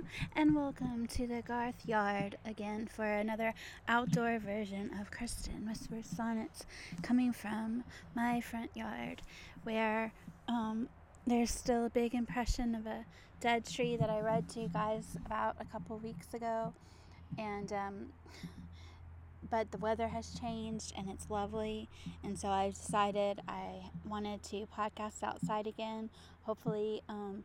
and welcome to the Garth Yard again for another outdoor version of Kristin Whisper Sonnets coming from my front yard where um, there's still a big impression of a dead tree that I read to you guys about a couple weeks ago. And, um, but the weather has changed and it's lovely. And so I decided I wanted to podcast outside again. Hopefully, um,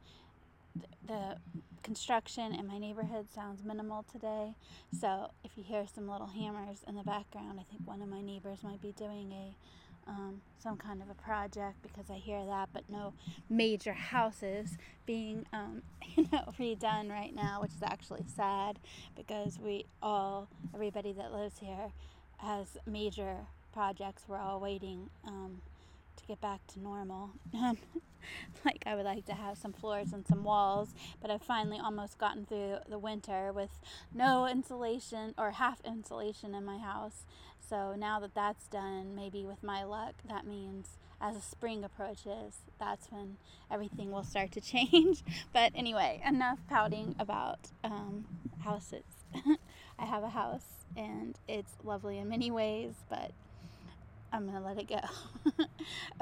the construction in my neighborhood sounds minimal today. So if you hear some little hammers in the background, I think one of my neighbors might be doing a um, some kind of a project because I hear that, but no major houses being um, you know redone right now, which is actually sad because we all everybody that lives here has major projects. We're all waiting um, to get back to normal. like I would like to have some floors and some walls, but I've finally almost gotten through the winter with no insulation or half insulation in my house. So now that that's done, maybe with my luck, that means as the spring approaches, that's when everything will start to change. but anyway, enough pouting about um, houses. I have a house and it's lovely in many ways, but I'm going to let it go.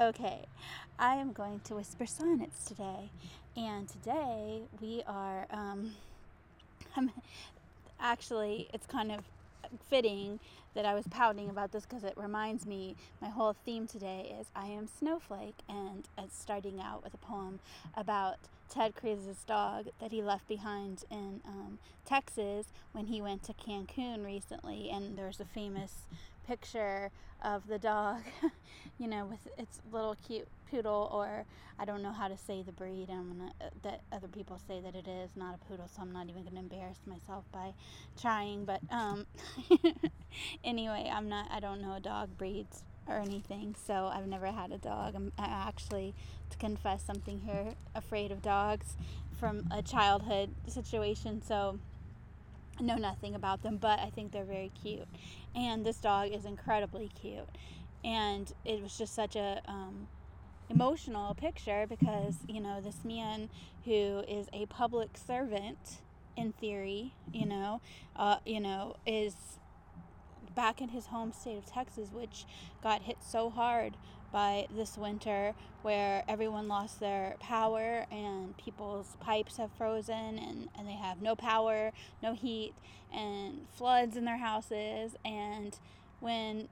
okay, I am going to whisper sonnets today. And today we are, um, I'm actually, it's kind of fitting that I was pouting about this because it reminds me my whole theme today is I am Snowflake, and it's starting out with a poem about Ted Cruz's dog that he left behind in um, Texas when he went to Cancun recently, and there's a famous picture of the dog, you know, with its little cute poodle, or I don't know how to say the breed. I'm gonna uh, that other people say that it is not a poodle, so I'm not even gonna embarrass myself by trying. But um, anyway, I'm not. I don't know dog breeds or anything, so I've never had a dog. I'm actually, to confess something here, afraid of dogs from a childhood situation. So know nothing about them, but I think they're very cute. And this dog is incredibly cute. And it was just such a um, emotional picture because, you know, this man who is a public servant in theory, you know, uh, you know, is back in his home state of Texas, which got hit so hard by this winter where everyone lost their power and people's pipes have frozen and, and they have no power, no heat, and floods in their houses. And when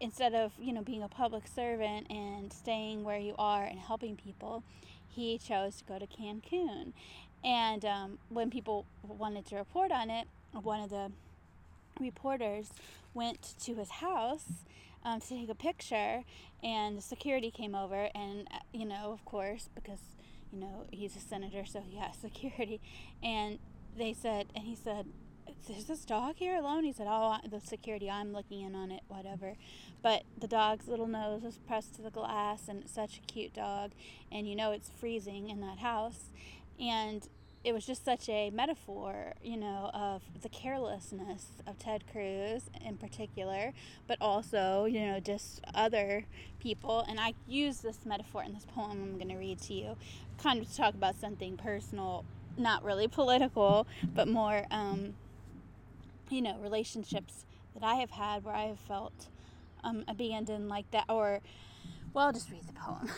instead of you know being a public servant and staying where you are and helping people, he chose to go to Cancun. And um, when people wanted to report on it, one of the reporters went to his house um, to take a picture, and the security came over, and uh, you know, of course, because you know he's a senator, so he has security, and they said, and he said, "Is this dog here alone?" He said, "Oh, the security, I'm looking in on it, whatever." But the dog's little nose was pressed to the glass, and it's such a cute dog, and you know it's freezing in that house, and it was just such a metaphor, you know, of the carelessness of Ted Cruz in particular, but also, you know, just other people. And I use this metaphor in this poem I'm going to read to you, kind of to talk about something personal, not really political, but more, um, you know, relationships that I have had where I have felt um, abandoned like that, or well, just read the poem.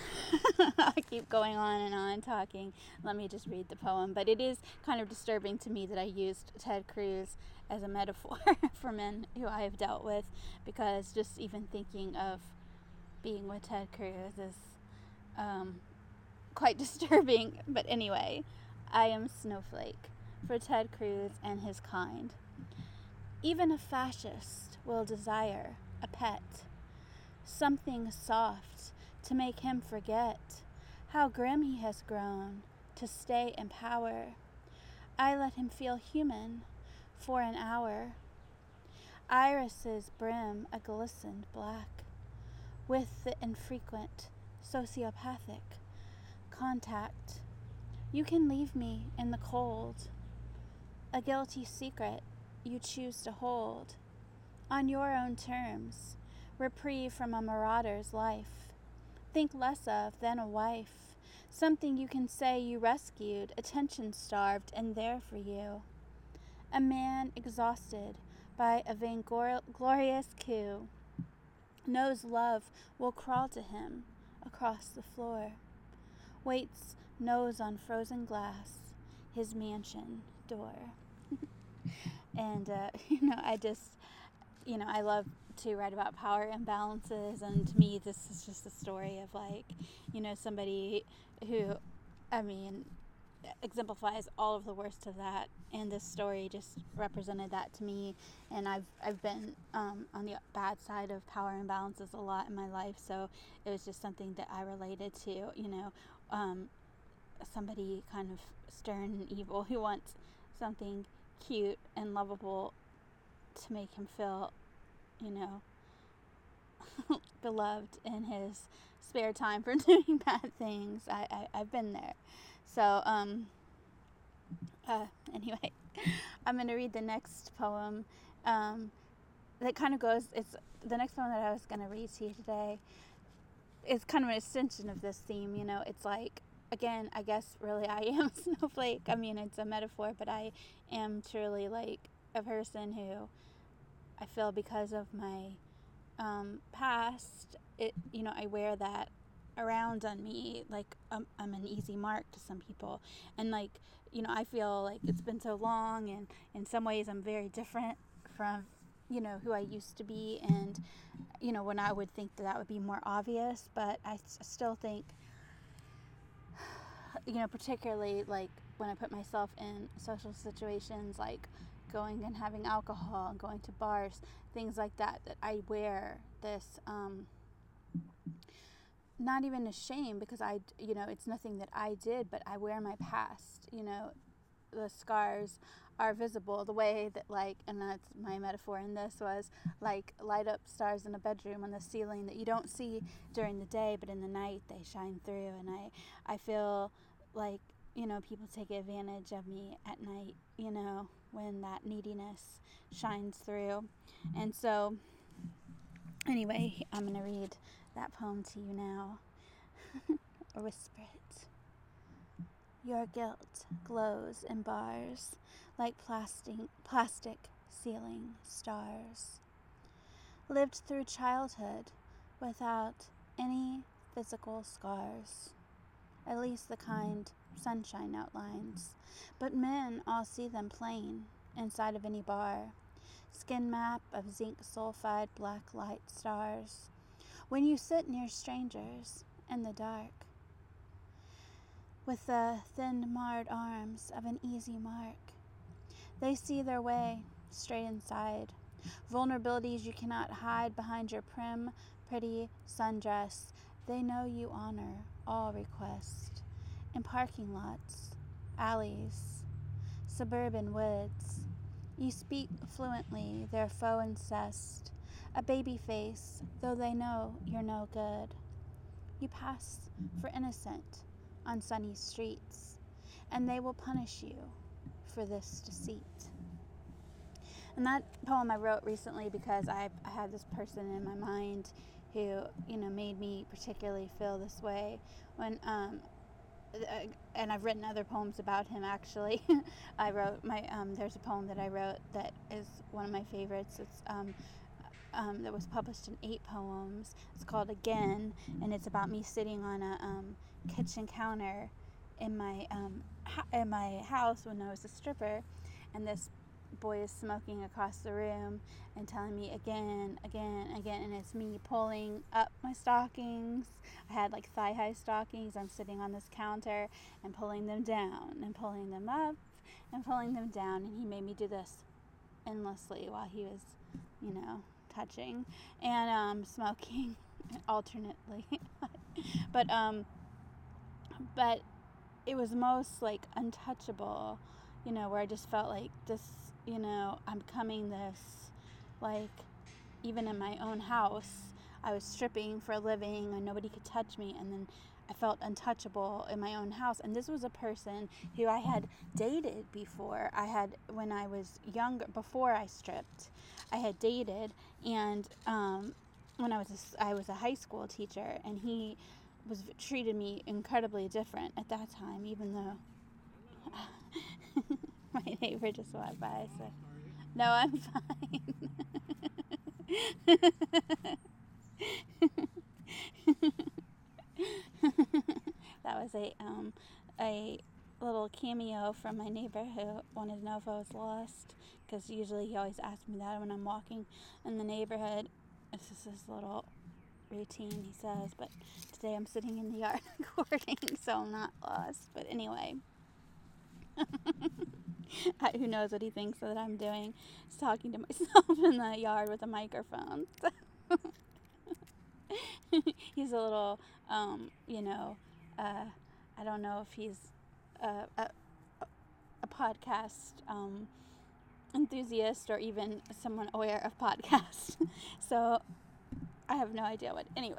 I keep going on and on talking. Let me just read the poem. But it is kind of disturbing to me that I used Ted Cruz as a metaphor for men who I have dealt with because just even thinking of being with Ted Cruz is um, quite disturbing. But anyway, I am Snowflake for Ted Cruz and his kind. Even a fascist will desire a pet something soft to make him forget how grim he has grown to stay in power. I let him feel human for an hour. Iris's brim a glistened black with the infrequent sociopathic contact. You can leave me in the cold, a guilty secret you choose to hold on your own terms reprieve from a marauder's life. Think less of than a wife, Something you can say you rescued, attention starved, and there for you. A man exhausted by a vainglorious coup knows love will crawl to him across the floor, waits nose on frozen glass, his mansion door. and, uh, you know, I just, you know, I love to write about power imbalances, and to me, this is just a story of like, you know, somebody who, I mean, exemplifies all of the worst of that. And this story just represented that to me. And i've i've been um, on the bad side of power imbalances a lot in my life. So it was just something that i related to you know um, somebody kind of stern and evil who wants something cute and lovable to make him feel you know beloved in his spare time for doing bad things I, I i've been there so, um, uh, anyway, I'm going to read the next poem um, that kind of goes, it's the next poem that I was going to read to you today is kind of an extension of this theme. You know, it's like, again, I guess really I am a snowflake. I mean, it's a metaphor, but I am truly like a person who I feel because of my um, past, it, you know, I wear that around on me like I'm, I'm an easy mark to some people. And like you know i feel like it's been so long and in some ways i'm very different from you know who i used to be. And you know when i would think that that would be more obvious but I still think you know particularly like when i put myself in social situations like going and having alcohol and going to bars things like that that i wear this um, not even a shame because I, you know, it's nothing that I did, but I wear my past. You know, the scars are visible the way that, like, and that's my metaphor in this was like light up stars in a bedroom on the ceiling that you don't see during the day, but in the night they shine through. And I, I feel like, you know, people take advantage of me at night, you know, when that neediness mm-hmm. shines through. Mm-hmm. And so, anyway, I'm going to read that poem to you now, or whisper it. Your guilt glows in bars like plastic, plastic ceiling stars. Lived through childhood without any physical scars, at least the kind sunshine outlines, but men all see them plain inside of any bar. Skin map of zinc sulfide black light stars when you sit near strangers in the dark, with the thin, marred arms of an easy mark, they see their way straight inside. Vulnerabilities you cannot hide behind your prim, pretty sundress. They know you honor all request. In parking lots, alleys, suburban woods, you speak fluently their faux incest a baby face, though they know you're no good. You pass for innocent on sunny streets, and they will punish you for this deceit. And that poem I wrote recently because I, I had this person in my mind who, you know, made me particularly feel this way when um, and I've written other poems about him actually. I wrote my um, there's a poem that I wrote that is one of my favorites. It's um, um, that was published in eight poems. It's called Again, and it's about me sitting on a um, kitchen counter in my um, in my house when I was a stripper, and this boy is smoking across the room and telling me again, again, again, and it's me pulling up my stockings. I had like thigh high stockings. I'm sitting on this counter and pulling them down and pulling them up and pulling them down, and he made me do this endlessly while he was, you know, touching and um, smoking alternately. but um, but it was most like untouchable, you know, where I just felt like this, you know, I'm coming this, like, even in my own house, I was stripping for a living and nobody could touch me, and then I felt untouchable in my own house. And this was a person who I had dated before. I had, when I was younger, before I stripped, I had dated. And um, when I was, a, I was a high school teacher, and he was treated me incredibly different at that time, even though my neighbor just walked by. So, no, I'm fine. that was a um, a little cameo from my neighbor who wanted to know if I was lost because usually he always asks me that when I'm walking in the neighborhood. It's just this little routine, he says, but today I'm sitting in the yard recording, so I'm not lost. But anyway, who knows what he thinks that I'm doing? Just talking to myself in the yard with a microphone. he's a little, um, you know, uh, I don't know if he's a, a, a podcast um, enthusiast or even someone aware of podcasts. so I have no idea what. Anyway,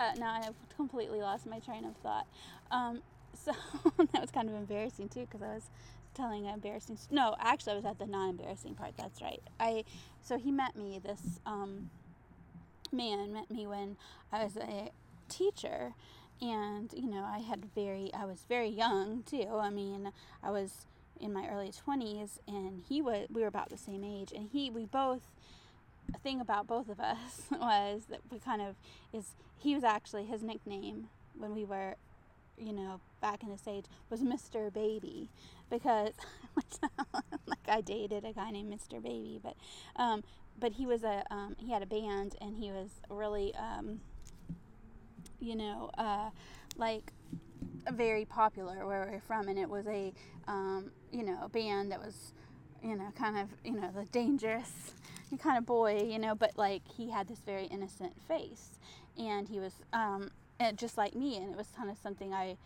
uh, now I've completely lost my train of thought. Um, so that was kind of embarrassing too because I was telling embarrassing. No, actually, I was at the non-embarrassing part. That's right. I so he met me. This um, man met me when I was a teacher, and you know I had very. I was very young too. I mean, I was in my early 20s and he was we were about the same age and he we both A thing about both of us was that we kind of is he was actually his nickname when we were you know back in the age was Mr. Baby because like I dated a guy named Mr. Baby but um but he was a um, he had a band and he was really um you know uh like very popular where we're from and it was a um you know band that was you know kind of you know the dangerous kind of boy, you know, but like he had this very innocent face, and he was um, just like me, and it was kind of something I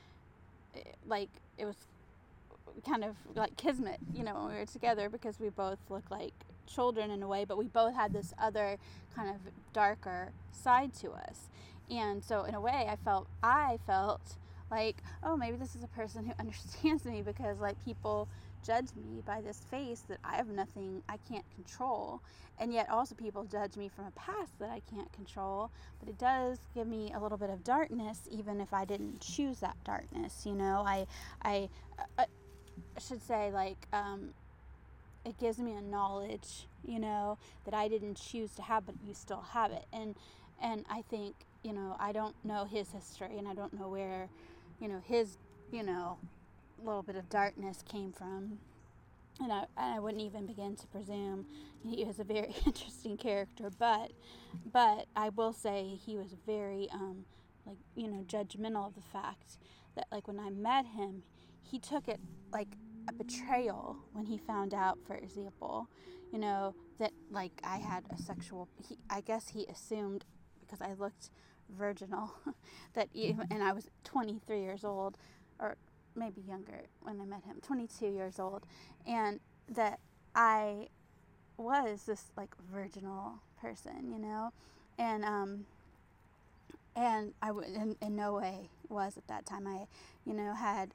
like. It was kind of like kismet, you know, when we were together because we both looked like children in a way, but we both had this other kind of darker side to us. And so in a way I felt I felt like, oh, maybe this is a person who understands me because like people judge me by this face that I have nothing, I can't control. And yet, also, people judge me from a past that I can't control. But it does give me a little bit of darkness, even if I didn't choose that darkness. You know, I, I, uh, I should say, like, um, it gives me a knowledge, you know, that I didn't choose to have, but you still have it. And, and I think, you know, I don't know his history and I don't know where, you know, his, you know, little bit of darkness came from. And I, I wouldn't even begin to presume he was a very interesting character, but but I will say he was very um, like you know judgmental of the fact that like when I met him, he took it like a betrayal when he found out, for example, you know that like I had a sexual. He, I guess he assumed because I looked virginal that even and I was 23 years old or maybe younger when I met him, 22 years old, and that I was this like virginal person, you know, and um, and I would in, in no way was at that time. I, you know, had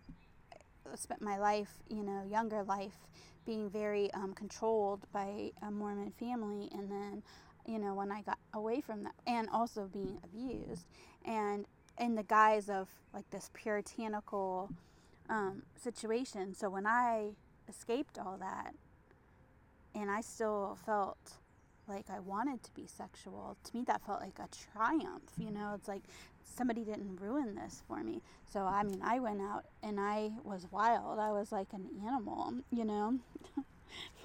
spent my life, you know, younger life, being very um, controlled by a Mormon family, and then, you know, when I got away from that, and also being abused, and in the guise of like this puritanical um, situation. So when I escaped all that, and I still felt like I wanted to be sexual, to me that felt like a triumph. You know, it's like somebody didn't ruin this for me. So I mean, I went out and I was wild. I was like an animal. You know,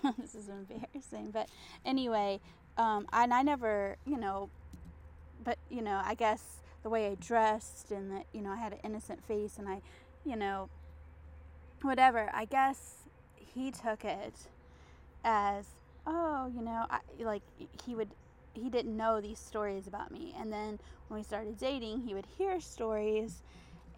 this is embarrassing, but anyway, um, and I never, you know, but you know, I guess the way I dressed and that you know I had an innocent face and I, you know, whatever. I guess he took it as, oh, you know, I, like he would, he didn't know these stories about me. And then when we started dating, he would hear stories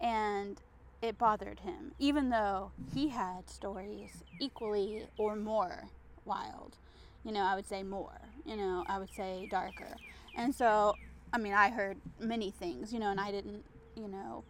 and it bothered him, even though he had stories equally or more wild. You know, I would say more, you know, I would say darker. And so, I mean, I heard many things, you know, and I didn't, you know,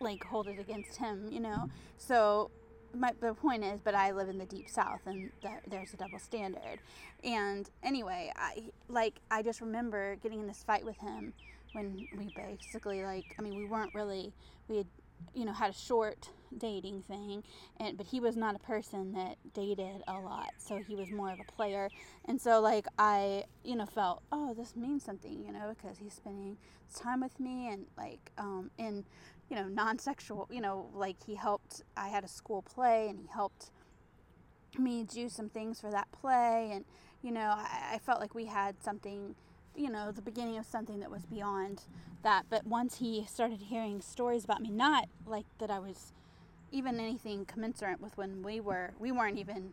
like hold it against him, you know. So my the point is, but I live in the deep south, and th- there's a double standard. And anyway, I like I just remember getting in this fight with him when we basically like I mean we weren't really we had you know had a short dating thing and but he was not a person that dated a lot so he was more of a player. And so like i you know felt oh this means something you know because he's spending time with me and like um in you know non-sexual you know like he helped i had a school play and he helped me do some things for that play. And you know i, I felt like we had something you know, the beginning of something that was beyond that. But once he started hearing stories about me, not like that I was even anything commensurate with when we were, we weren't even,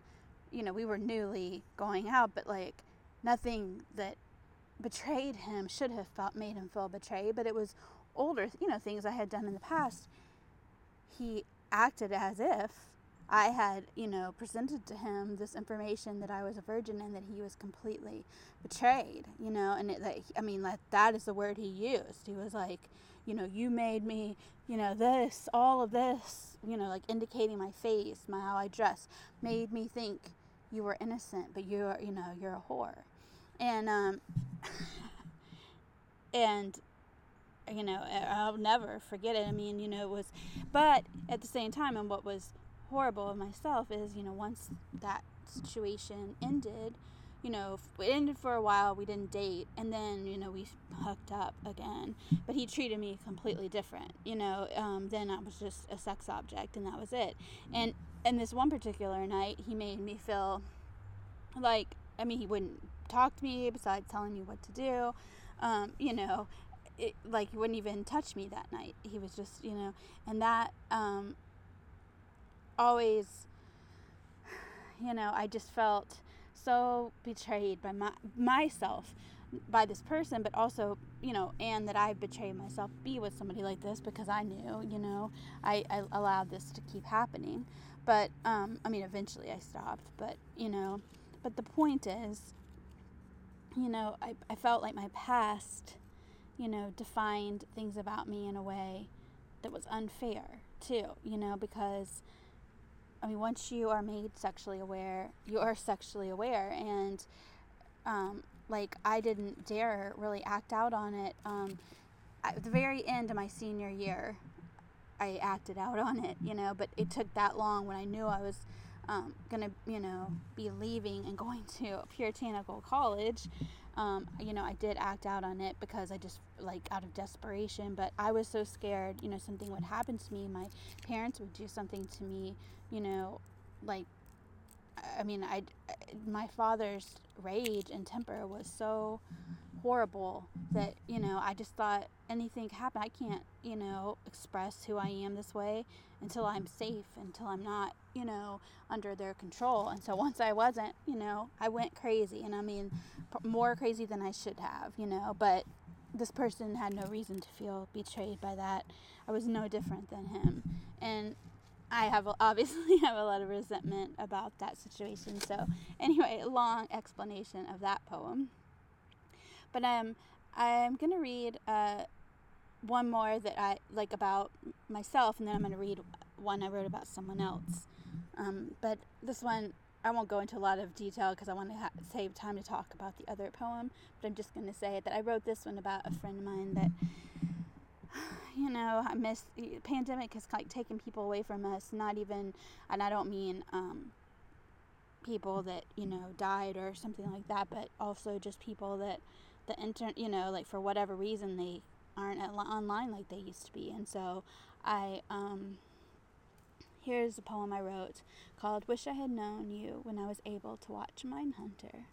you know, we were newly going out, but like nothing that betrayed him should have felt made him feel betrayed. But it was older, you know, things I had done in the past. He acted as if I had, you know, presented to him this information that I was a virgin and that he was completely betrayed, you know, and it, like, I mean, like, that is the word he used. He was like, you know, you made me, you know, this, all of this, you know, like indicating my face, my how I dress, made me think you were innocent, but you're, you know, you're a whore. And, um, and, you know, I'll never forget it. I mean, you know, it was, but at the same time, and what was horrible of myself is, you know, once that situation ended, you know, it ended for a while, we didn't date, and then, you know, we hooked up again. But he treated me completely different, you know. Um, then I was just a sex object, and that was it. And and this one particular night, he made me feel like, I mean, he wouldn't talk to me besides telling me what to do, um, you know. It, like he wouldn't even touch me that night. He was just, you know, and that um, always, you know, I just felt so betrayed by my, myself by this person, but also, you know, and that I betrayed myself be with somebody like this because I knew, you know, I, I allowed this to keep happening. But, um, I mean, eventually I stopped, but, you know, but the point is, you know, I, I felt like my past, you know, defined things about me in a way that was unfair, too, you know, because I mean, once you are made sexually aware, you are sexually aware, and um, like I didn't dare really act out on it. Um, at the very end of my senior year, I acted out on it, you know, but it took that long when I knew I was um, gonna, you know, be leaving and going to puritanical college. Um, you know, I did act out on it because I just like out of desperation. But I was so scared, you know, something would happen to me. My parents would do something to me, you know, like I mean, I my father's rage and temper was so horrible that you know I just thought anything could happen. I can't you know express who I am this way until I'm safe, until I'm not you know under their control. And so once I wasn't, you know, I went crazy, and I mean more crazy than I should have, you know. But this person had no reason to feel betrayed by that. I was no different than him, and I have obviously have a lot of resentment about that situation. So anyway, long explanation of that poem. But um, I'm gonna read uh, one more that I like about myself, and then I'm gonna read one I wrote about someone else. Um, but this one I won't go into a lot of detail because I want to ha- save time to talk about the other poem. But I'm just gonna say that I wrote this one about a friend of mine that you know, I miss the pandemic has like taken people away from us. Not even, and I don't mean um, people that you know died or something like that, but also just people that the internet, you know, like for whatever reason they aren't online like they used to be. And so I um, here's a poem I wrote called "Wish I Had Known You When I Was Able to Watch Mindhunter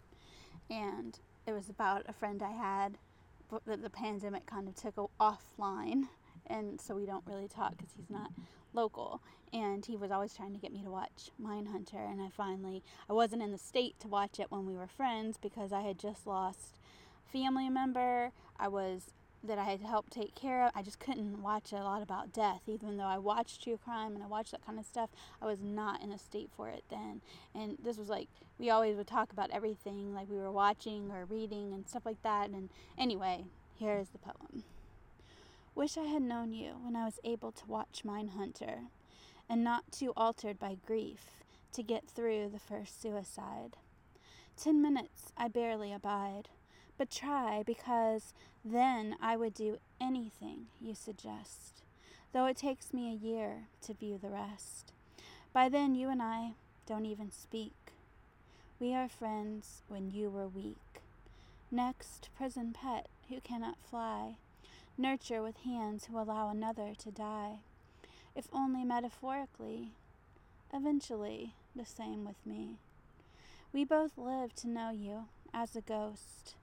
and it was about a friend I had that the pandemic kind of took offline and so we don't really talk because he's not local. And he was always trying to get me to watch mindhunter and i finally i wasn't in the state to watch it when we were friends because i had just lost family member. I was that i had helped take care of. I just couldn't watch a lot about death. Even though i watched true crime and i watched that kind of stuff i was not in a state for it then. And this was like we always would talk about everything like we were watching or reading and stuff like that. And anyway here is the poem Wish I had known you when I was able to watch Mindhunter, and not too altered by grief to get through the first suicide. Ten minutes I barely abide, But try, because then I would do anything you suggest, though it takes me a year to view the rest. By then, you and I don't even speak. We are friends when you were weak. Next, prison pet who cannot fly. Nurture with hands who allow another to die. If only metaphorically, eventually the same with me. We both live to know you as a ghost.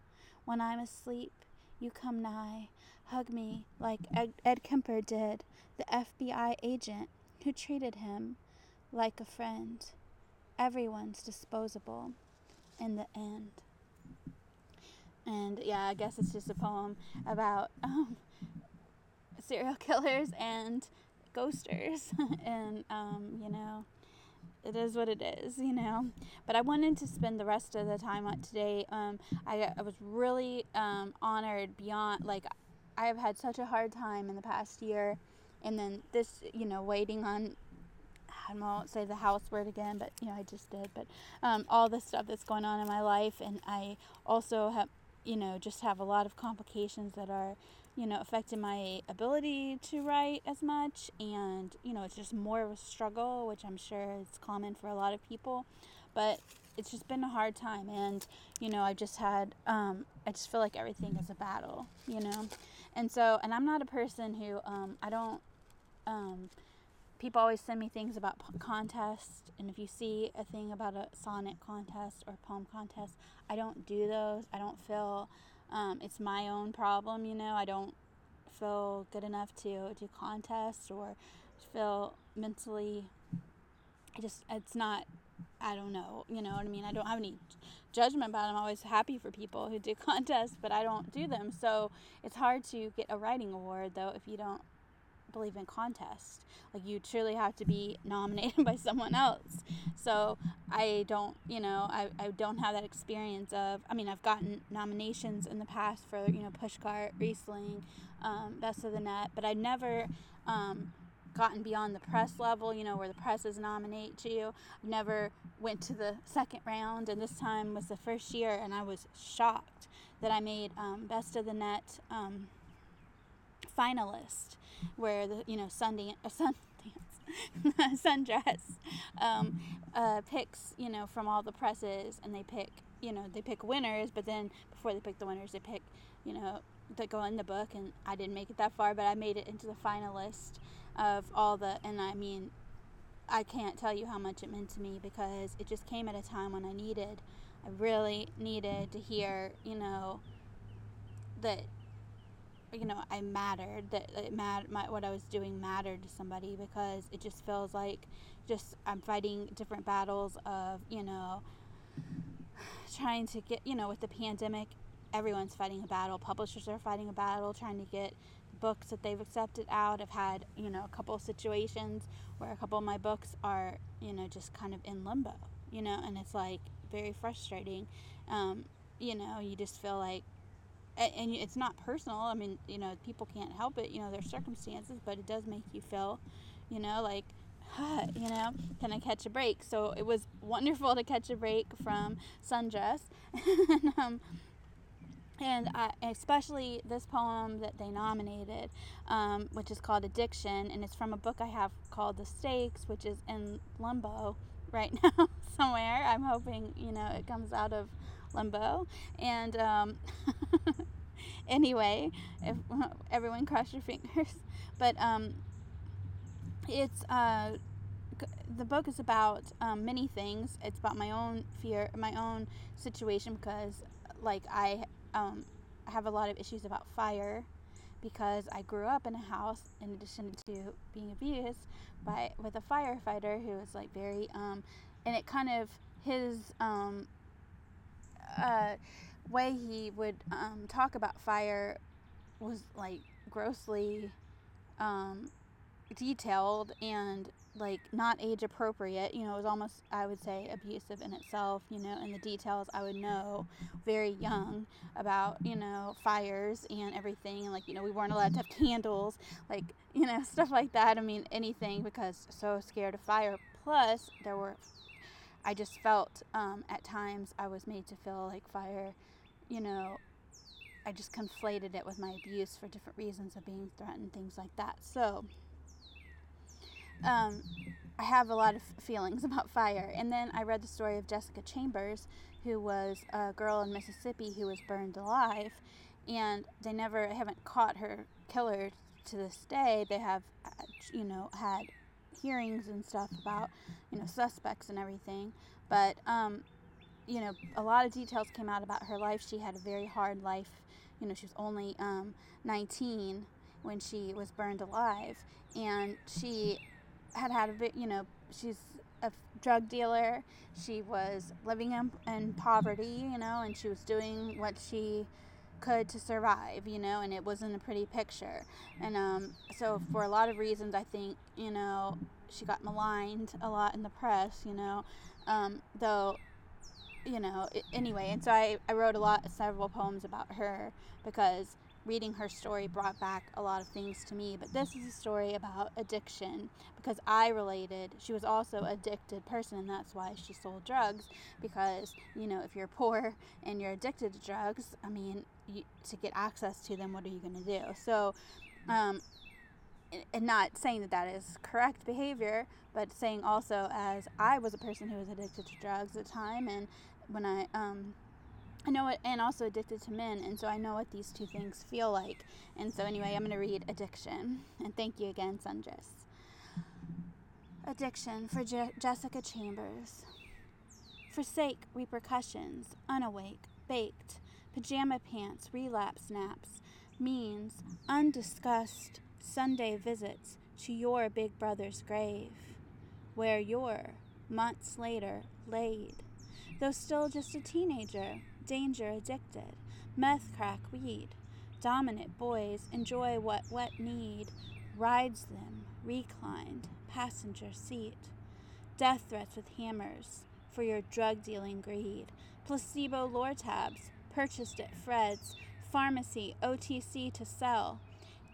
When I'm asleep, you come nigh, hug me like Ed, Ed Kemper did, the FBI agent who treated him like a friend. Everyone's disposable in the end. And yeah, I guess it's just a poem about um, serial killers and ghosters. and, um, you know, it is what it is, you know. But I wanted to spend the rest of the time on today. Um, I, I was really um, honored beyond, like, I have had such a hard time in the past year. And then this, you know, waiting on I won't say the house word again, but you know I just did. But um, all the stuff that's going on in my life, and I also have, you know, just have a lot of complications that are you know, affected my ability to write as much. And, you know, it's just more of a struggle, which I'm sure is common for a lot of people. But it's just been a hard time. And, you know, I just had, um, I just feel like everything is a battle, you know? And so, and I'm not a person who, um, I don't, um, people always send me things about contests and if you see a thing about a sonnet contest or poem contest i don't do those i don't feel um, it's my own problem, you know. I don't feel good enough to do contests or feel mentally. I just, it's not, I don't know, you know what I mean? I don't have any judgment about it. I'm always happy for people who do contests, but I don't do them. So it's hard to get a writing award, though, if you don't believe in contests. Like you truly have to be nominated by someone else. So I don't, you know, I, I don't have that experience of. I mean, I've gotten nominations in the past for you know Pushcart, Rhysling, um, Best of the Net, but I've never. Um, gotten beyond the press level, you know, where the press is nominate you. I never went to the second round, and this time was the first year, and I was shocked that I made um, best of the net um, finalist where the you know Sundance, uh, Sundance, Sundress um, uh, picks you know from all the presses, and they pick you know they pick winners, but then before they pick the winners, they pick you know that go in the book, and I didn't make it that far, but I made it into the finalist of all the, and I mean. I can't tell you how much it meant to me because it just came at a time when I needed, I really needed to hear, you know, that you know I mattered that it my, what I was doing mattered to somebody because it just feels like just I'm fighting different battles of you know trying to get you know with the pandemic everyone's fighting a battle publishers are fighting a battle trying to get books that they've accepted out. I've had you know a couple of situations where a couple of my books are you know just kind of in limbo you know and it's like very frustrating. Um, you know you just feel like and it's not personal. I mean, you know, people can't help it. You know, their circumstances, but it does make you feel, you know, like, huh, you know, can I catch a break? So it was wonderful to catch a break from Sundress, and, um, and I, especially this poem that they nominated, um, which is called Addiction, and it's from a book I have called The Stakes, which is in limbo right now somewhere. I'm hoping, you know, it comes out of limbo. And um, anyway, if everyone cross your fingers. But um, it's uh, the book is about um, many things. It's about my own fear, my own situation because, like, I um, have a lot of issues about fire because I grew up in a house in addition to being abused by with a firefighter who was like very um, and it kind of his um, uh, way he would um, talk about fire was like grossly um, detailed and like not age appropriate. You know, it was almost I would say abusive in itself. You know, and the details I would know very young about you know fires and everything. And like you know, we weren't allowed to have candles, like you know stuff like that. I mean anything because so scared of fire. Plus there were I just felt um, at times I was made to feel like fire, you know, I just conflated it with my abuse for different reasons of being threatened, things like that. So, um, I have a lot of feelings about fire. And then I read the story of Jessica Chambers, who was a girl in Mississippi who was burned alive, and they never haven't caught her killer to this day. They have, you know, had hearings and stuff about, you know, suspects and everything. But, um, you know, a lot of details came out about her life. She had a very hard life. You know, she was only um, 19 when she was burned alive, and she had had a bit, you know, she's a drug dealer. She was living in, in poverty, you know, and she was doing what she could to survive, you know, and it wasn't a pretty picture. And um, so, for a lot of reasons, I think, you know, she got maligned a lot in the press, you know, um, though, you know, it, anyway. And so I, I wrote a lot, several poems about her because reading her story brought back a lot of things to me. But this is a story about addiction because I related. She was also a addicted person, and that's why she sold drugs. Because you know, if you're poor and you're addicted to drugs, I mean, you, to get access to them, what are you going to do? So, um, and not saying that that is correct behavior, but saying also as I was a person who was addicted to drugs at the time, and when I um, I know it, and also addicted to men, and so I know what these two things feel like. And so, anyway, I'm going to read Addiction. And thank you again, Sundress. Addiction for Je- Jessica Chambers. Forsake repercussions, unawake, baked, pajama pants, relapse naps, means undiscussed Sunday visits to your big brother's grave, where you're, months later, laid, though still just a teenager danger addicted, meth crack weed. Dominant boys enjoy what wet need rides them, reclined, passenger seat. Death threats with hammers for your drug dealing greed. Placebo Lortabs purchased at Fred's, pharmacy OTC to sell.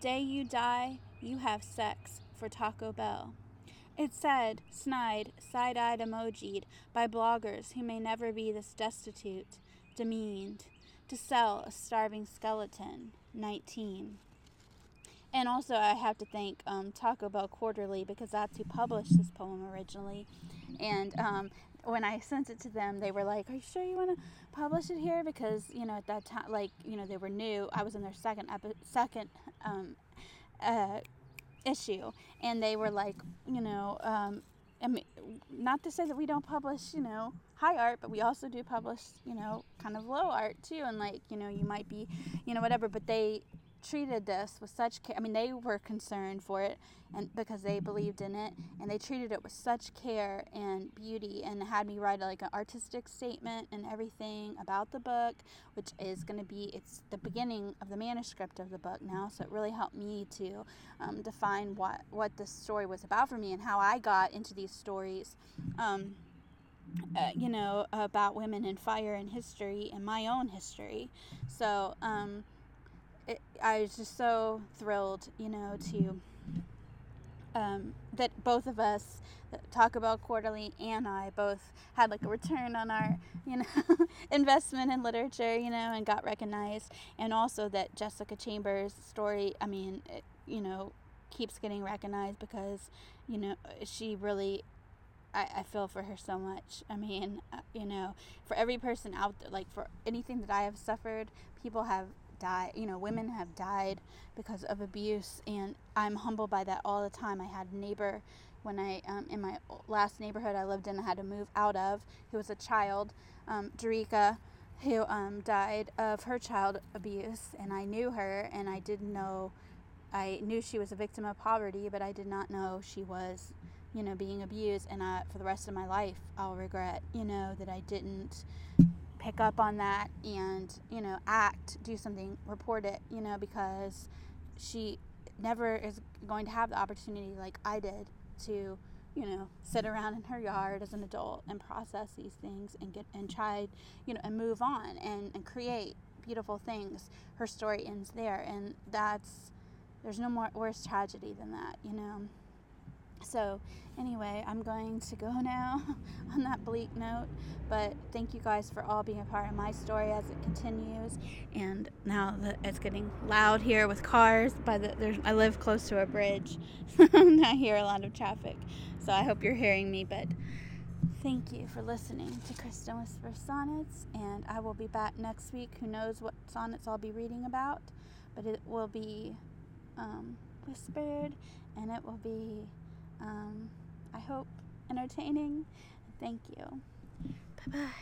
Day you die, you have sex for Taco Bell. It said, snide, side eyed emojied by bloggers who may never be this destitute demeaned, to sell a starving skeleton, 19. And also, I have to thank um, Taco Bell Quarterly because that's who published this poem originally. And um, when I sent it to them, they were like, "Are you sure you want to publish it here?" Because you know, at that time, like you know, they were new. I was in their second epi- second um, uh, issue, and they were like, you know, um, I mean, not to say that we don't publish, you know, high art, but we also do publish, you know, kind of low art too. And like, you know, you might be, you know, whatever, but they treated this with such care. I mean, they were concerned for it and because they believed in it and they treated it with such care and beauty and had me write like an artistic statement and everything about the book, which is going to be it's the beginning of the manuscript of the book now, so it really helped me to um, define what what this story was about for me and how I got into these stories. Um, uh, you know, about women in fire and history and my own history. So, um, it, I was just so thrilled, you know, to um, that both of us, Taco Bell Quarterly and I, both had like a return on our, you know, investment in literature, you know, and got recognized, and also that Jessica Chambers' story, I mean, it, you know, keeps getting recognized because, you know, she really I, I feel for her so much. I mean, uh, you know, for every person out there, like for anything that I have suffered, people have died, you know, women have died because of abuse, and I'm humbled by that all the time. I had a neighbor when I, um, in my last neighborhood I lived in, I had to move out of, who was a child, um, Darika, who um, died of her child abuse, and I knew her, and I didn't know, I knew she was a victim of poverty, but I did not know she was, you know, being abused, and I, for the rest of my life, I'll regret, you know, that I didn't pick up on that and you know act do something report it you know because she never is going to have the opportunity like i did to you know sit around in her yard as an adult and process these things and get and try you know and move on and, and create beautiful things. Her story ends there and that's there's no more worse tragedy than that you know So, anyway, I'm going to go now on that bleak note. But thank you guys for all being a part of my story as it continues. And now that it's getting loud here with cars, by the there's, I live close to a bridge, and I hear a lot of traffic. So I hope you're hearing me. But thank you for listening to Kristin Whisper Sonnets, and I will be back next week. Who knows what sonnets I'll be reading about, but it will be um, whispered, and it will be um, I hope, entertaining. Thank you. Bye bye.